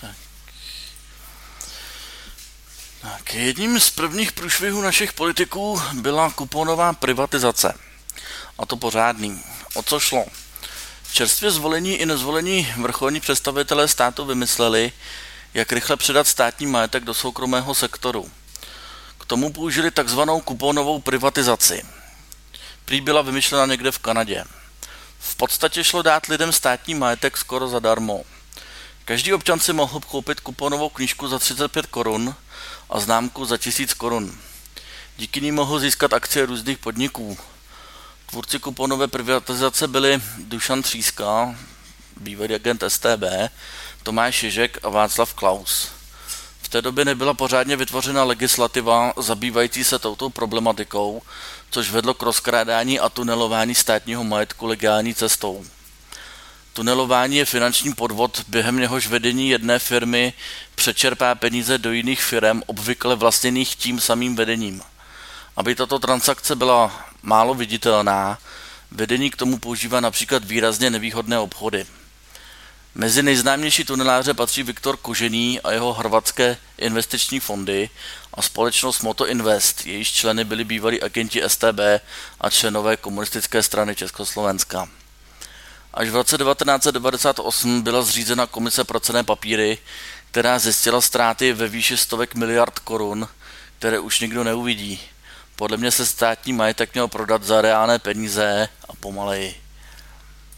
Tak. tak. Jedním z prvních průšvihů našich politiků byla kuponová privatizace. A to pořádný. O co šlo? Čerstvě zvolení i nezvolení vrcholní představitelé státu vymysleli, jak rychle předat státní majetek do soukromého sektoru. K tomu použili takzvanou kuponovou privatizaci. Prý byla vymyšlena někde v Kanadě. V podstatě šlo dát lidem státní majetek skoro zadarmo. Každý občan si mohl koupit kuponovou knížku za 35 korun a známku za 1000 korun. Díky ní mohl získat akcie různých podniků. Tvůrci kuponové privatizace byli Dušan Tříska, bývalý agent STB, Tomáš Ježek a Václav Klaus. V té době nebyla pořádně vytvořena legislativa zabývající se touto problematikou, což vedlo k rozkrádání a tunelování státního majetku legální cestou. Tunelování je finanční podvod, během něhož vedení jedné firmy přečerpá peníze do jiných firm, obvykle vlastněných tím samým vedením. Aby tato transakce byla málo viditelná, vedení k tomu používá například výrazně nevýhodné obchody. Mezi nejznámější tuneláře patří Viktor Kožený a jeho hrvatské investiční fondy a společnost Moto Invest, jejíž členy byli bývalí agenti STB a členové komunistické strany Československa. Až v roce 1998 byla zřízena komise pro cené papíry, která zjistila ztráty ve výši stovek miliard korun, které už nikdo neuvidí. Podle mě se státní majetek měl prodat za reálné peníze a pomaleji.